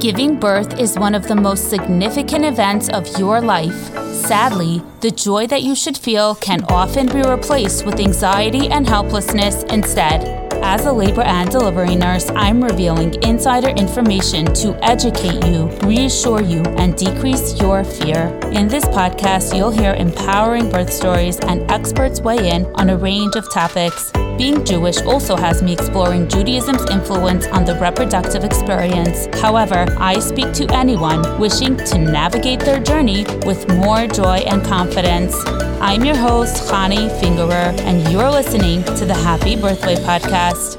Giving birth is one of the most significant events of your life. Sadly, the joy that you should feel can often be replaced with anxiety and helplessness instead. As a labor and delivery nurse, I'm revealing insider information to educate you, reassure you, and decrease your fear. In this podcast, you'll hear empowering birth stories and experts weigh in on a range of topics. Being Jewish also has me exploring Judaism's influence on the reproductive experience. However, I speak to anyone wishing to navigate their journey with more joy and confidence. I'm your host, Chanie Fingerer, and you're listening to the Happy Birthway Podcast.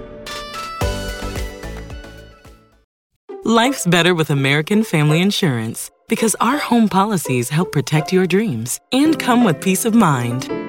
Life's better with American Family Insurance because our home policies help protect your dreams and come with peace of mind.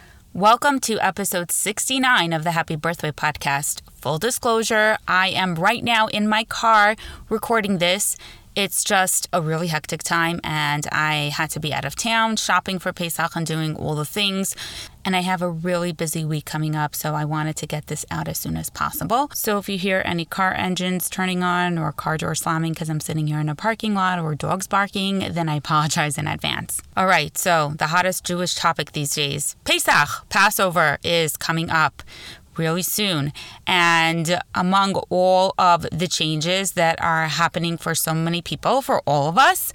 Welcome to episode 69 of the Happy Birthway Podcast. Full disclosure, I am right now in my car recording this it's just a really hectic time, and I had to be out of town shopping for Pesach and doing all the things. And I have a really busy week coming up, so I wanted to get this out as soon as possible. So if you hear any car engines turning on or car door slamming because I'm sitting here in a parking lot or dogs barking, then I apologize in advance. All right, so the hottest Jewish topic these days Pesach, Passover, is coming up really soon. And among all of the changes that are happening for so many people, for all of us,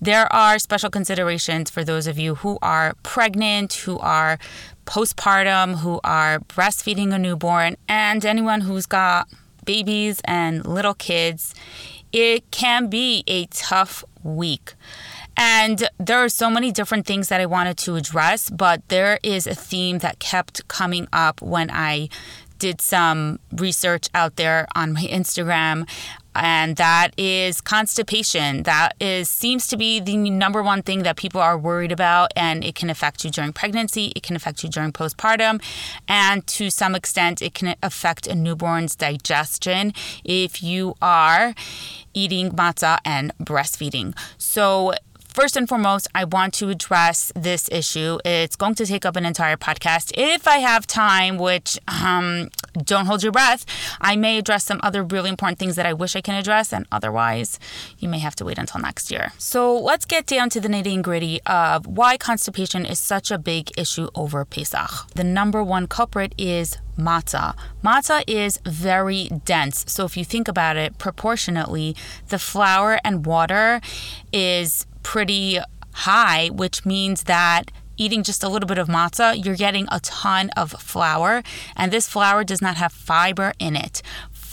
there are special considerations for those of you who are pregnant, who are postpartum, who are breastfeeding a newborn, and anyone who's got babies and little kids. It can be a tough week. And there are so many different things that I wanted to address, but there is a theme that kept coming up when I did some research out there on my Instagram and that is constipation. That is seems to be the number one thing that people are worried about, and it can affect you during pregnancy. It can affect you during postpartum, and to some extent, it can affect a newborn's digestion if you are eating matzah and breastfeeding. So First and foremost, I want to address this issue. It's going to take up an entire podcast. If I have time, which um, don't hold your breath, I may address some other really important things that I wish I can address, and otherwise, you may have to wait until next year. So let's get down to the nitty and gritty of why constipation is such a big issue over Pesach. The number one culprit is matzah. Matzah is very dense. So if you think about it proportionately, the flour and water is pretty high, which means that eating just a little bit of matzah, you're getting a ton of flour, and this flour does not have fiber in it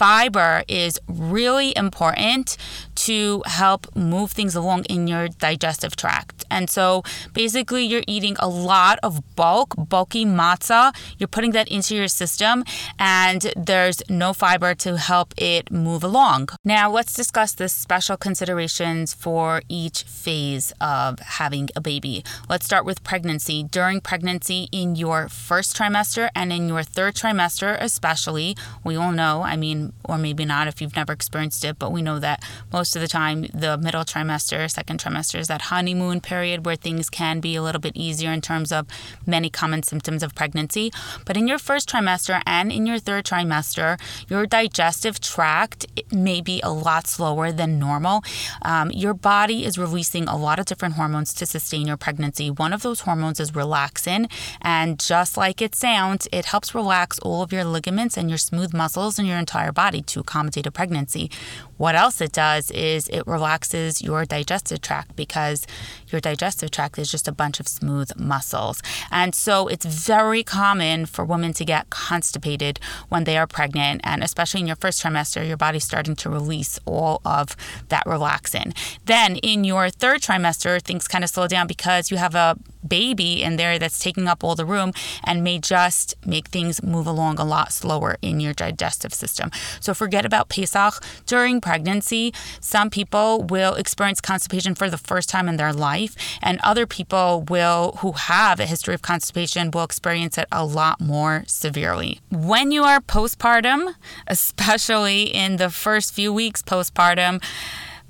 fiber is really important to help move things along in your digestive tract. And so basically, you're eating a lot of bulk, bulky matzah. You're putting that into your system, and there's no fiber to help it move along. Now, let's discuss the special considerations for each phase of having a baby. Let's start with pregnancy. During pregnancy, in your first trimester and in your third trimester, especially, we all know, I mean, or maybe not if you've never experienced it, but we know that most of the time, the middle trimester, second trimester is that honeymoon period where things can be a little bit easier in terms of many common symptoms of pregnancy. But in your first trimester and in your third trimester, your digestive tract may be a lot slower than normal. Um, your body is releasing a lot of different hormones to sustain your pregnancy. One of those hormones is relaxin, and just like it sounds, it helps relax all of your ligaments and your smooth muscles in your entire body body to accommodate a pregnancy. What else it does is it relaxes your digestive tract because your digestive tract is just a bunch of smooth muscles. And so it's very common for women to get constipated when they are pregnant. And especially in your first trimester, your body's starting to release all of that relaxin. Then in your third trimester, things kind of slow down because you have a baby in there that's taking up all the room and may just make things move along a lot slower in your digestive system. So forget about Pesach. During pregnancy, some people will experience constipation for the first time in their life, and other people will who have a history of constipation will experience it a lot more severely. When you are postpartum, especially in the first few weeks postpartum,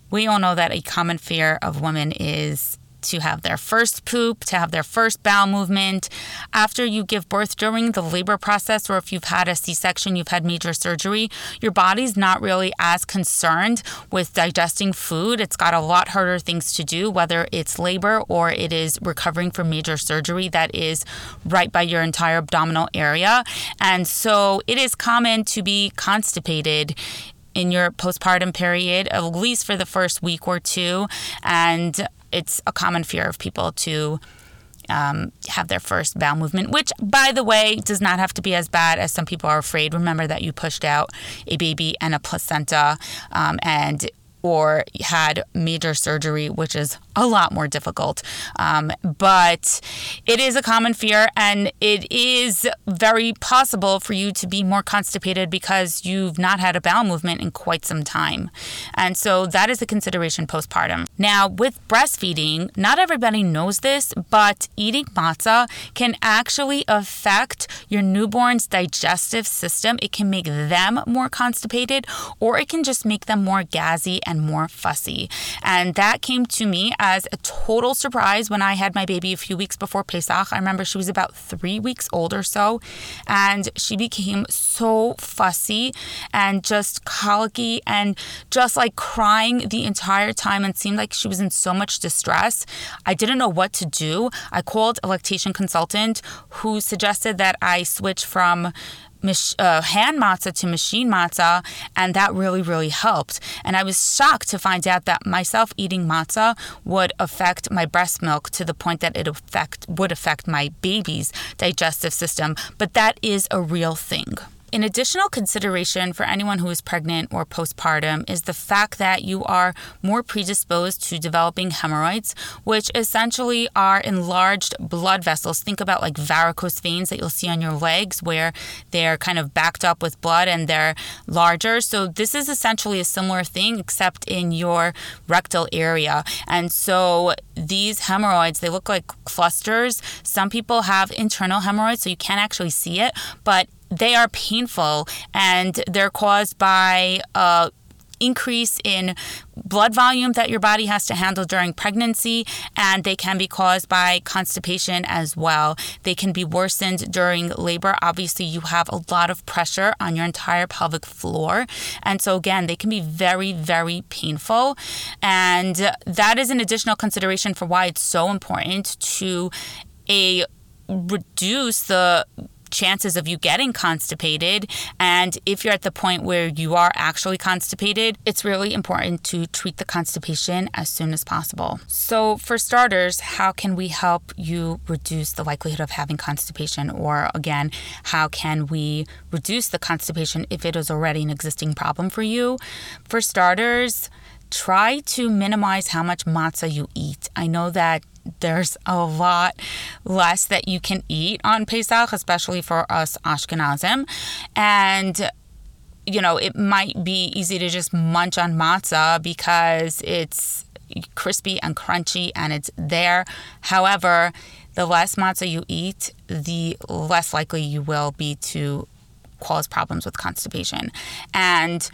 we all know that a common fear of women is to have their first poop, to have their first bowel movement. After you give birth during the labor process, or if you've had a C section, you've had major surgery, your body's not really as concerned with digesting food. It's got a lot harder things to do, whether it's labor or it is recovering from major surgery that is right by your entire abdominal area. And so it is common to be constipated in your postpartum period, at least for the first week or two. And it's a common fear of people to um, have their first bowel movement, which, by the way, does not have to be as bad as some people are afraid. Remember that you pushed out a baby and a placenta, um, and or had major surgery, which is a lot more difficult. Um, but it is a common fear, and it is very possible for you to be more constipated because you've not had a bowel movement in quite some time. And so that is a consideration postpartum. Now, with breastfeeding, not everybody knows this, but eating matzah can actually affect your newborn's digestive system. It can make them more constipated, or it can just make them more gassy and more fussy. And that came to me as a total surprise when I had my baby a few weeks before Pesach. I remember she was about three weeks old or so, and she became so fussy and just colicky and just like crying the entire time and seemed like she was in so much distress. I didn't know what to do. I called a lactation consultant who suggested that I switch from uh, hand matzah to machine matzah, and that really, really helped. And I was shocked to find out that myself eating matzah would affect my breast milk to the point that it affect would affect my baby's digestive system. But that is a real thing. An additional consideration for anyone who is pregnant or postpartum is the fact that you are more predisposed to developing hemorrhoids, which essentially are enlarged blood vessels. Think about like varicose veins that you'll see on your legs where they're kind of backed up with blood and they're larger. So, this is essentially a similar thing except in your rectal area. And so, these hemorrhoids, they look like clusters. Some people have internal hemorrhoids, so you can't actually see it, but they are painful and they're caused by a increase in blood volume that your body has to handle during pregnancy, and they can be caused by constipation as well. They can be worsened during labor. Obviously, you have a lot of pressure on your entire pelvic floor. And so, again, they can be very, very painful. And that is an additional consideration for why it's so important to a reduce the chances of you getting constipated. And if you're at the point where you are actually constipated, it's really important to treat the constipation as soon as possible. So, for starters, how can we help you reduce the likelihood of having constipation? Or, again, how can we reduce the constipation if it is already an existing problem for you? For starters, try to minimize how much matzah you eat. I know that there's a lot less that you can eat on Pesach, especially for us Ashkenazim. And you know, it might be easy to just munch on matzah because it's crispy and crunchy and it's there. However, the less matzah you eat, the less likely you will be to cause problems with constipation. And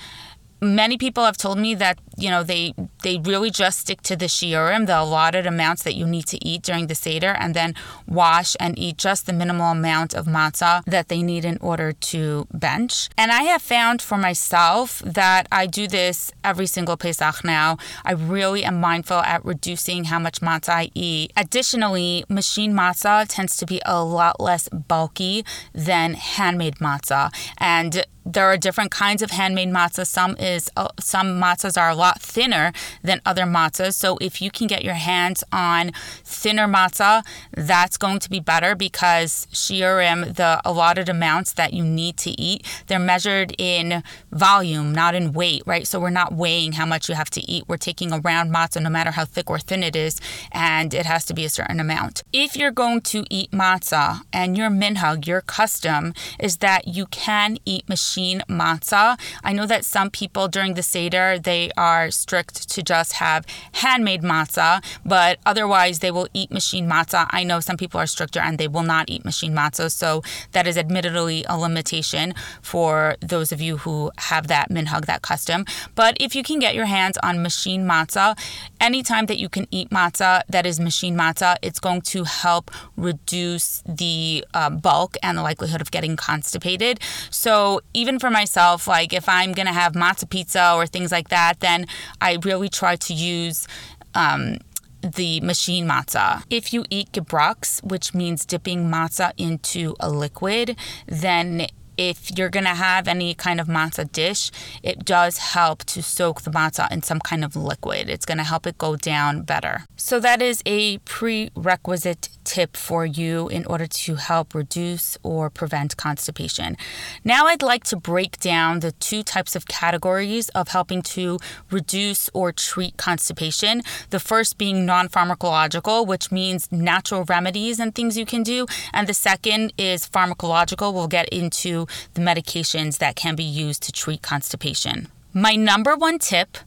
many people have told me that you know they they really just stick to the shiurim, the allotted amounts that you need to eat during the seder, and then wash and eat just the minimal amount of matzah that they need in order to bench. And I have found for myself that I do this every single Pesach now. I really am mindful at reducing how much matzah I eat. Additionally, machine matzah tends to be a lot less bulky than handmade matzah, and there are different kinds of handmade matzah. Some is uh, some matzahs are a lot thinner than other matzahs. So if you can get your hands on thinner matzah, that's going to be better because shiurim, the allotted amounts that you need to eat, they're measured in volume, not in weight, right? So we're not weighing how much you have to eat. We're taking a round matzah, no matter how thick or thin it is, and it has to be a certain amount. If you're going to eat matzah and your minhag, your custom, is that you can eat machine matzah. I know that some people during the Seder, they are strict to just have handmade matzah, but otherwise they will eat machine matzah. I know some people are stricter and they will not eat machine matzah, so that is admittedly a limitation for those of you who have that minhag, that custom. But if you can get your hands on machine matzah, anytime that you can eat matzah that is machine matzah, it's going to help reduce the uh, bulk and the likelihood of getting constipated. So even for myself, like if I'm gonna have matzah pizza or things like that, then I really try to use. Um, the machine matzah. If you eat gebrochts, which means dipping matzah into a liquid, then if you're gonna have any kind of matzah dish, it does help to soak the matzah in some kind of liquid. It's gonna help it go down better. So that is a prerequisite tip for you in order to help reduce or prevent constipation. Now, I'd like to break down the two types of categories of helping to reduce or treat constipation. The first being non pharmacological, which means natural remedies and things you can do. And the second is pharmacological. We'll get into the medications that can be used to treat constipation. My number one tip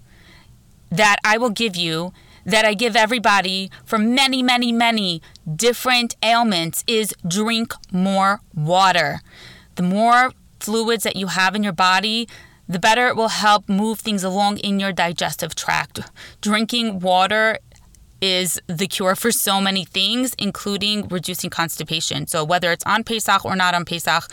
that I will give you that I give everybody for many, many, many different ailments is drink more water. The more fluids that you have in your body, the better it will help move things along in your digestive tract. Drinking water is the cure for so many things, including reducing constipation. So, whether it's on Pesach or not on Pesach,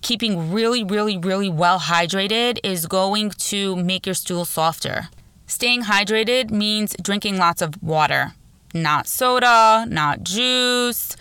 keeping really, really, really well hydrated is going to make your stool softer. Staying hydrated means drinking lots of water, not soda, not juice.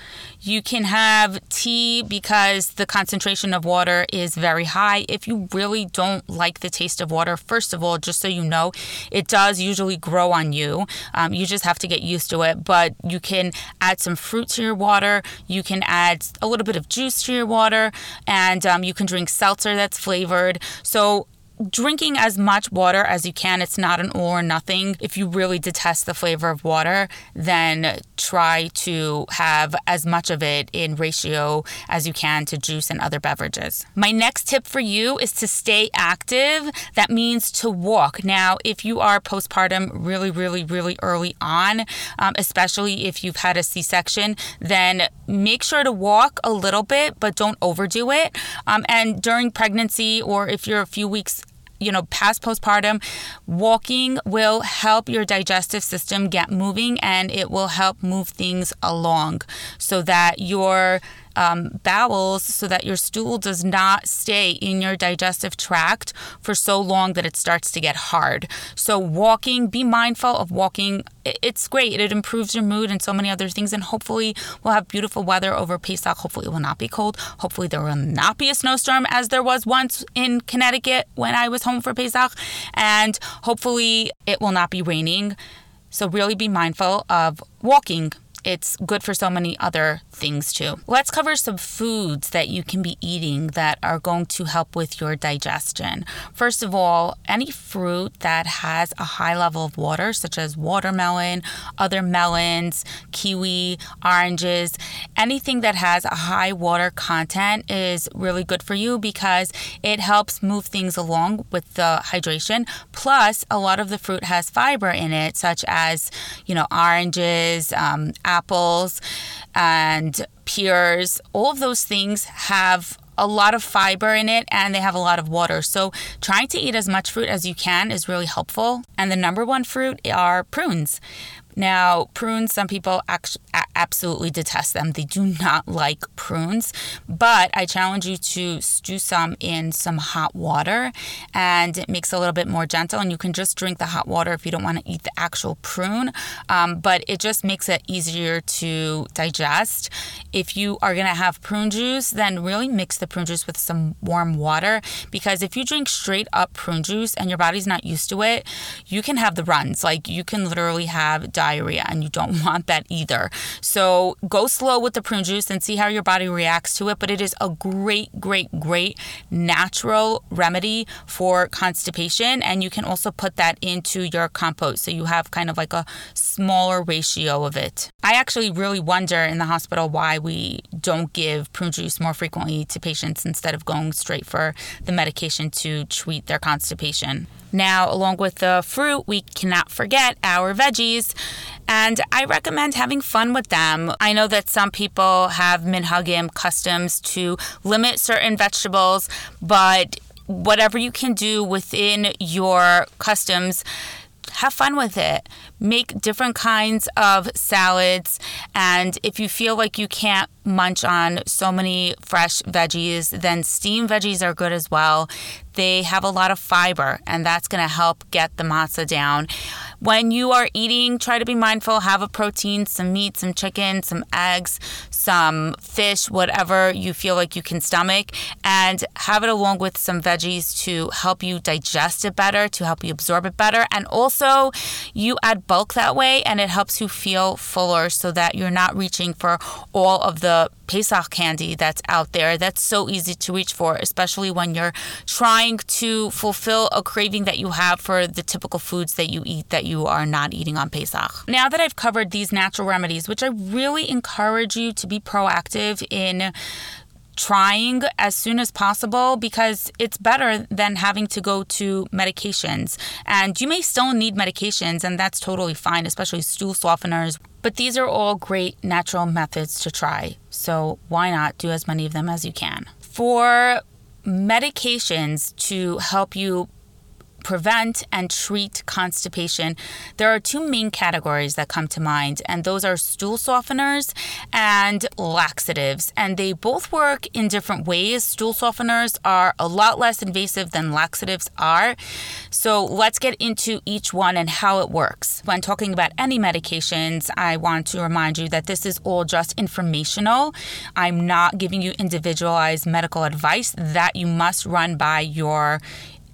You can have tea because the concentration of water is very high. If you really don't like the taste of water, first of all, just so you know, it does usually grow on you. Um, you just have to get used to it. But you can add some fruit to your water. You can add a little bit of juice to your water, and um, you can drink seltzer that's flavored. So drinking as much water as you can. It's not an all or nothing. If you really detest the flavor of water, then try to have as much of it in ratio as you can to juice and other beverages. My next tip for you is to stay active. That means to walk. Now, if you are postpartum really, really, really early on, um, especially if you've had a C section, then make sure to walk a little bit, but don't overdo it. Um, and during pregnancy, or if you're a few weeks you know, past postpartum, walking will help your digestive system get moving and it will help move things along so that your um, bowels so that your stool does not stay in your digestive tract for so long that it starts to get hard. So, walking, be mindful of walking. It's great. It improves your mood and so many other things. And hopefully, we'll have beautiful weather over Pesach. Hopefully, it will not be cold. Hopefully, there will not be a snowstorm as there was once in Connecticut when I was home for Pesach. And hopefully, it will not be raining. So, really be mindful of walking it's good for so many other things too. Let's cover some foods that you can be eating that are going to help with your digestion. First of all, any fruit that has a high level of water, such as watermelon, other melons, kiwi, oranges, anything that has a high water content is really good for you because it helps move things along with the hydration. Plus, a lot of the fruit has fiber in it, such as, you know, oranges, um, apples and pears, all of those things have a lot of fiber in it and they have a lot of water. So, trying to eat as much fruit as you can is really helpful. And the number one fruit are prunes. Now, prunes, some people actually absolutely detest them. They do not like prunes, but I challenge you to stew some in some hot water and it makes it a little bit more gentle. And you can just drink the hot water if you don't want to eat the actual prune, um, but it just makes it easier to digest. If you are going to have prune juice, then really mix the prune juice with some warm water because if you drink straight up prune juice and your body's not used to it, you can have the runs. Like you can literally have diarrhea and you don't want that either. So go slow with the prune juice and see how your body reacts to it. But it is a great, great, great natural remedy for constipation. And you can also put that into your compost. So you have kind of like a smaller ratio of it. I actually really wonder in the hospital why we don't give prune juice more frequently to patients instead of going straight for the medication to treat their constipation. Now, along with the fruit, we cannot forget our veggies, and I recommend having fun with them. I know that some people have minhagim customs to limit certain vegetables, but whatever you can do within your customs, have fun with it. Make different kinds of salads. And if you feel like you can't munch on so many fresh veggies, then steamed veggies are good as well. They have a lot of fiber, and that's going to help get the matzah down. When you are eating, try to be mindful, have a protein, some meat, some chicken, some eggs, some fish, whatever you feel like you can stomach, and have it along with some veggies to help you digest it better, to help you absorb it better. And also, you add bulk that way, and it helps you feel fuller so that you're not reaching for all of the Pesach candy that's out there that's so easy to reach for, especially when you're trying to fulfill a craving that you have for the typical foods that you eat that you are not eating on Pesach. Now that I've covered these natural remedies, which I really encourage you to be proactive in trying as soon as possible because it's better than having to go to medications. And you may still need medications, and that's totally fine, especially stool softeners. But these are all great natural methods to try. So why not do as many of them as you can? For medications to help you prevent and treat constipation, there are two main categories that come to mind, and those are stool softeners and laxatives. And they both work in different ways. Stool softeners are a lot less invasive than laxatives are. So let's get into each one and how it works. When talking about any medications, I want to remind you that this is all just informational. I'm not giving you individualized medical advice that you must run by your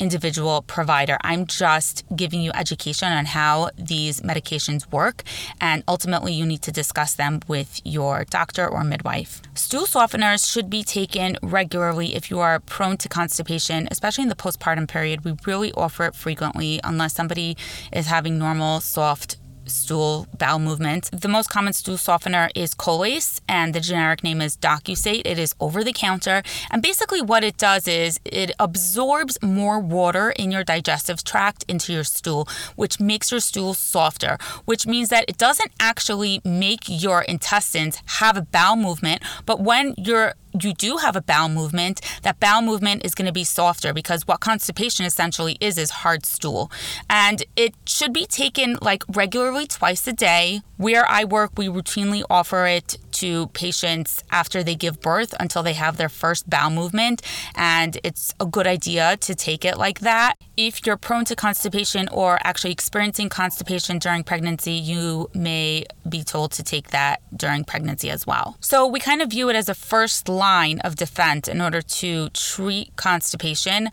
individual provider. I'm just giving you education on how these medications work, and ultimately, you need to discuss them with your doctor or midwife. Stool softeners should be taken regularly if you are prone to constipation, especially in the postpartum period. We really offer it frequently unless somebody is having normal, soft stool bowel movements. The most common stool softener is Colace, and the generic name is Docusate. It is over the counter, and basically what it does is it absorbs more water in your digestive tract into your stool, which makes your stool softer, which means that it doesn't actually make your intestines have a bowel movement, but when you're you do have a bowel movement, that bowel movement is going to be softer because what constipation essentially is is hard stool. And it should be taken like regularly twice a day. Where I work, we routinely offer it to patients after they give birth until they have their first bowel movement. And it's a good idea to take it like that. If you're prone to constipation or actually experiencing constipation during pregnancy, you may be told to take that during pregnancy as well. So we kind of view it as a first line of defense in order to treat constipation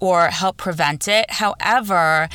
or help prevent it. However,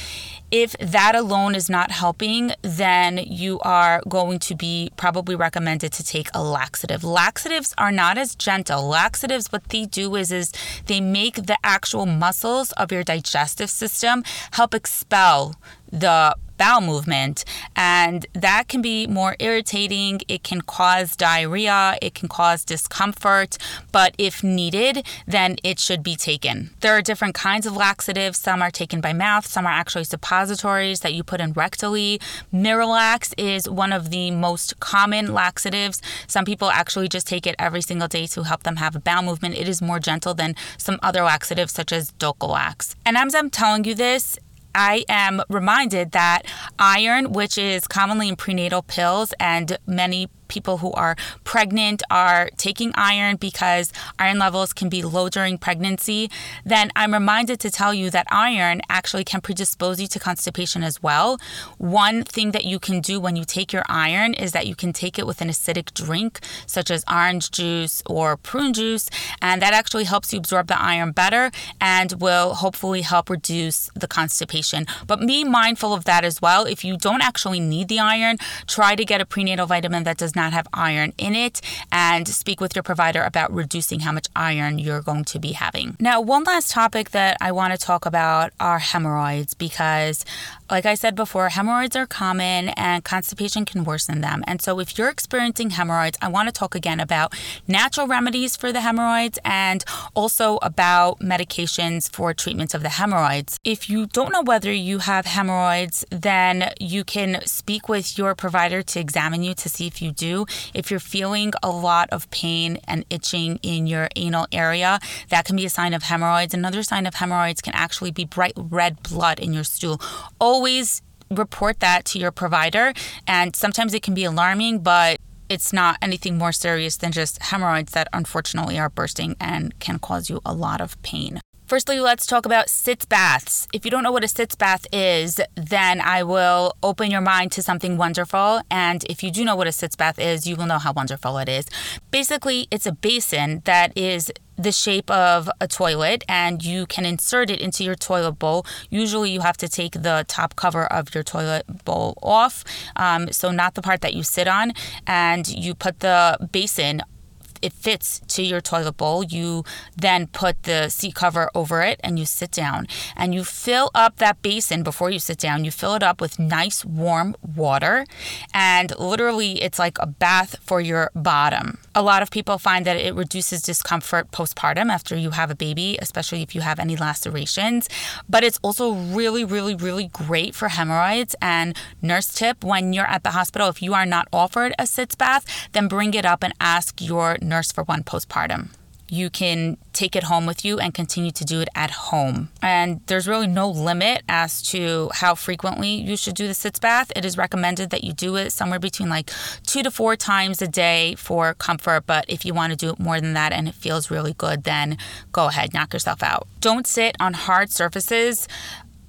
if that alone is not helping, then you are going to be probably recommended to take a laxative. Laxatives are not as gentle. Laxatives, what they do is, is they make the actual muscles of your digestive system help expel the bowel movement. And that can be more irritating. It can cause diarrhea, it can cause discomfort, but if needed, then it should be taken. There are different kinds of laxatives. Some are taken by mouth, some are actually suppositories that you put in rectally. Miralax is one of the most common laxatives. Some people actually just take it every single day to help them have a bowel movement. It is more gentle than some other laxatives such as Dulcolax. And as I'm telling you this, I am reminded that iron, which is commonly in prenatal pills and many people who are pregnant are taking iron because iron levels can be low during pregnancy, then I'm reminded to tell you that iron actually can predispose you to constipation as well. One thing that you can do when you take your iron is that you can take it with an acidic drink, such as orange juice or prune juice, and that actually helps you absorb the iron better and will hopefully help reduce the constipation. But be mindful of that as well. If you don't actually need the iron, try to get a prenatal vitamin that does not have iron in it and speak with your provider about reducing how much iron you're going to be having. Now, one last topic that I want to talk about are hemorrhoids because like I said before, hemorrhoids are common and constipation can worsen them. And so, if you're experiencing hemorrhoids, I want to talk again about natural remedies for the hemorrhoids and also about medications for treatments of the hemorrhoids. If you don't know whether you have hemorrhoids, then you can speak with your provider to examine you to see if you do. If you're feeling a lot of pain and itching in your anal area, that can be a sign of hemorrhoids. Another sign of hemorrhoids can actually be bright red blood in your stool. Always report that to your provider. And sometimes it can be alarming, but it's not anything more serious than just hemorrhoids that unfortunately are bursting and can cause you a lot of pain. Firstly, let's talk about sitz baths. If you don't know what a sitz bath is, then I will open your mind to something wonderful. And if you do know what a sitz bath is, you will know how wonderful it is. Basically, it's a basin that is the shape of a toilet and you can insert it into your toilet bowl. Usually, you have to take the top cover of your toilet bowl off, um, so not the part that you sit on, and you put the basin it fits to your toilet bowl. You then put the seat cover over it and you sit down and you fill up that basin before you sit down. You fill it up with nice warm water and literally it's like a bath for your bottom. A lot of people find that it reduces discomfort postpartum after you have a baby, especially if you have any lacerations. But it's also really, really, really great for hemorrhoids. And nurse tip when you're at the hospital, if you are not offered a sitz bath, then bring it up and ask your nurse for one postpartum you can take it home with you and continue to do it at home. And there's really no limit as to how frequently you should do the sitz bath. It is recommended that you do it somewhere between like two to four times a day for comfort. But if you want to do it more than that and it feels really good, then go ahead, knock yourself out. Don't sit on hard surfaces.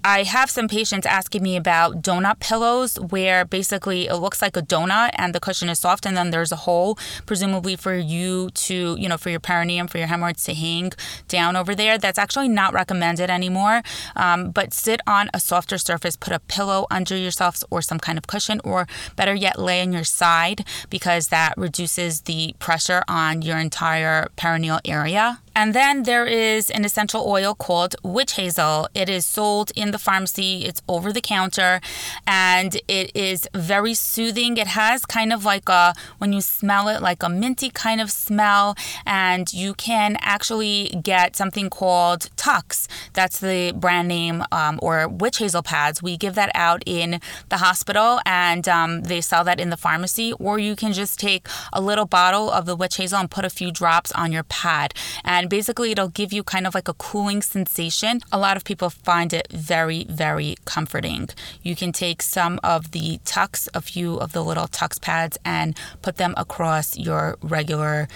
I have some patients asking me about donut pillows where basically it looks like a donut and the cushion is soft and then there's a hole, presumably for you to, you know, for your perineum, for your hemorrhoids to hang down over there. That's actually not recommended anymore. Um, but sit on a softer surface, put a pillow under yourself or some kind of cushion, or better yet, lay on your side because that reduces the pressure on your entire perineal area. And then there is an essential oil called witch hazel. It is sold in the pharmacy, it's over the counter, and it is very soothing. It has kind of like a, when you smell it, like a minty kind of smell. And you can actually get something called Tucks. That's the brand name, um, or witch hazel pads. We give that out in the hospital and um, they sell that in the pharmacy. Or you can just take a little bottle of the witch hazel and put a few drops on your pad. And basically it'll give you kind of like a cooling sensation. A lot of people find it very, very comforting. You can take some of the Tucks, a few of the little Tucks pads, and put them across your regular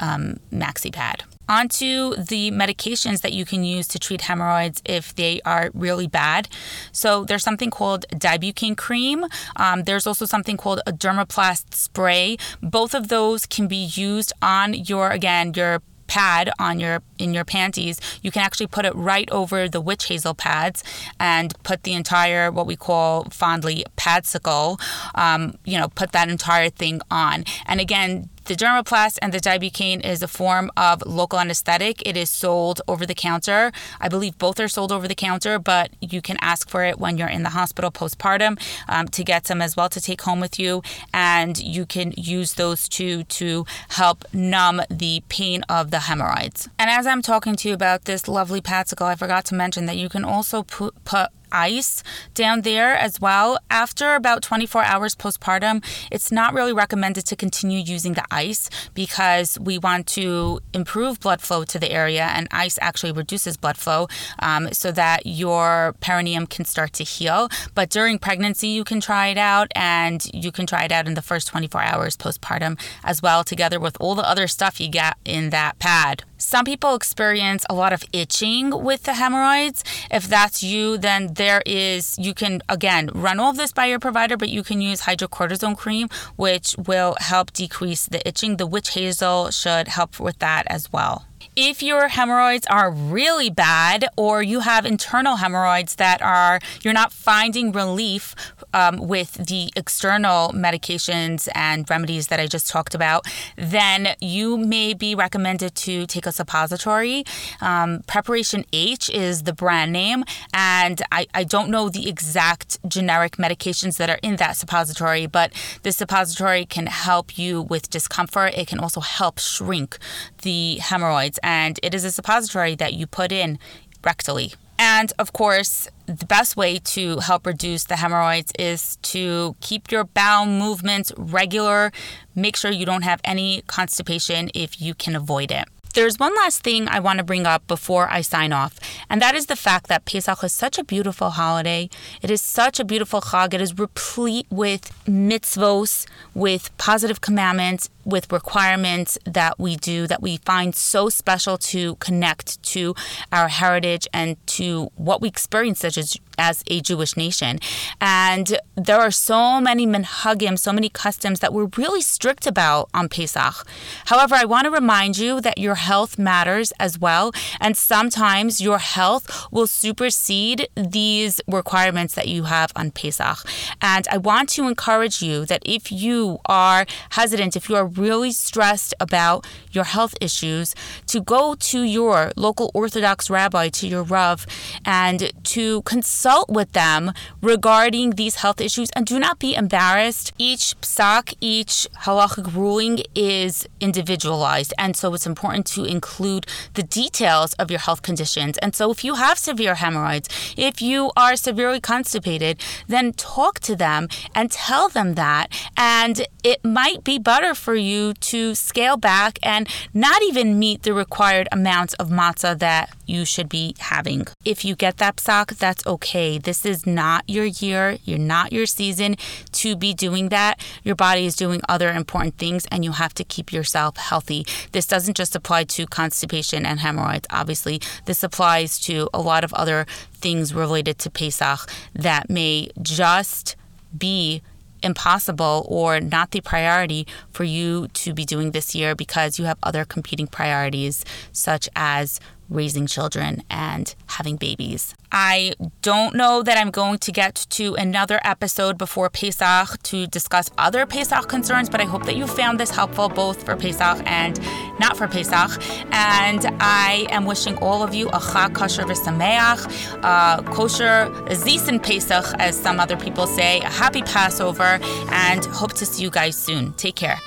um, maxi pad. Onto the medications that you can use to treat hemorrhoids if they are really bad. So there's something called Dibucaine cream. Um, there's also something called a Dermoplast spray. Both of those can be used on your again your pad on your in your panties, you can actually put it right over the witch hazel pads and put the entire what we call fondly padsicle. Um, you know, put that entire thing on. And again, the Dermoplast and the Dibucaine is a form of local anesthetic. It is sold over the counter. I believe both are sold over the counter, but you can ask for it when you're in the hospital postpartum um, to get some as well to take home with you. And you can use those two to help numb the pain of the hemorrhoids. And as I'm talking to you about this lovely Padsicle, I forgot to mention that you can also put, put ice down there as well. After about 24 hours postpartum, it's not really recommended to continue using the ice because we want to improve blood flow to the area, and ice actually reduces blood flow um, so that your perineum can start to heal. But during pregnancy, you can try it out, and you can try it out in the first 24 hours postpartum as well, together with all the other stuff you get in that pad. Some people experience a lot of itching with the hemorrhoids. If that's you, then there is, you can again run all of this by your provider, but you can use hydrocortisone cream, which will help decrease the itching. The witch hazel should help with that as well. If your hemorrhoids are really bad or you have internal hemorrhoids that are you're not finding relief um, with the external medications and remedies that I just talked about, then you may be recommended to take a suppository. Um, Preparation H is the brand name, and I, I don't know the exact generic medications that are in that suppository, but this suppository can help you with discomfort. It can also help shrink the hemorrhoids and it is a suppository that you put in rectally. And of course, the best way to help reduce the hemorrhoids is to keep your bowel movements regular. Make sure you don't have any constipation if you can avoid it. There's one last thing I want to bring up before I sign off, and that is the fact that Pesach is such a beautiful holiday. It is such a beautiful chag. It is replete with mitzvos, with positive commandments, with requirements that we do that we find so special to connect to our heritage and to what we experience such as as a Jewish nation. And there are so many minhagim, so many customs that we're really strict about on Pesach. However, I want to remind you that your health matters as well. And sometimes your health will supersede these requirements that you have on Pesach. And I want to encourage you that if you are hesitant, if you are really stressed about your health issues, to go to your local Orthodox rabbi, to your Rav, and to consult with them regarding these health issues. And do not be embarrassed. Each psak, each halachic ruling is individualized. And so it's important to include the details of your health conditions. And so if you have severe hemorrhoids, if you are severely constipated, then talk to them and tell them that. And it might be better for you to scale back and not even meet the required amounts of matzah that you should be having. If you get that psak, that's okay. This is not your year, you're not your season to be doing that. Your body is doing other important things and you have to keep yourself healthy. This doesn't just apply to constipation and hemorrhoids, obviously. This applies to a lot of other things related to Pesach that may just be impossible or not the priority for you to be doing this year because you have other competing priorities, such as raising children and having babies. I don't know that I'm going to get to another episode before Pesach to discuss other Pesach concerns, but I hope that you found this helpful both for Pesach and not for Pesach. And I am wishing all of you a Chag Kosher V'Sameach, a kosher Zisen Pesach, as some other people say, a happy Passover, and hope to see you guys soon. Take care.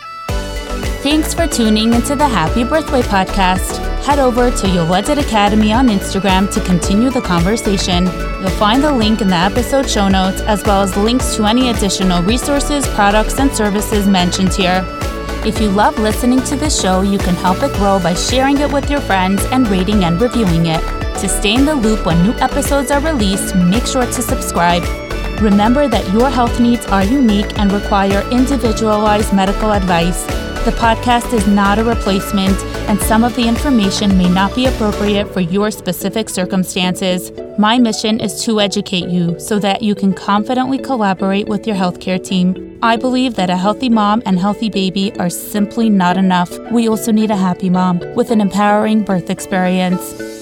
Thanks for tuning into the Happy Birthway podcast. Head over to Yoledet Academy on Instagram to continue the conversation. You'll find the link in the episode show notes, as well as links to any additional resources, products, and services mentioned here. If you love listening to this show, you can help it grow by sharing it with your friends and rating and reviewing it. To stay in the loop when new episodes are released, make sure to subscribe. Remember that your health needs are unique and require individualized medical advice. The podcast is not a replacement, and some of the information may not be appropriate for your specific circumstances. My mission is to educate you so that you can confidently collaborate with your healthcare team. I believe that a healthy mom and healthy baby are simply not enough. We also need a happy mom with an empowering birth experience.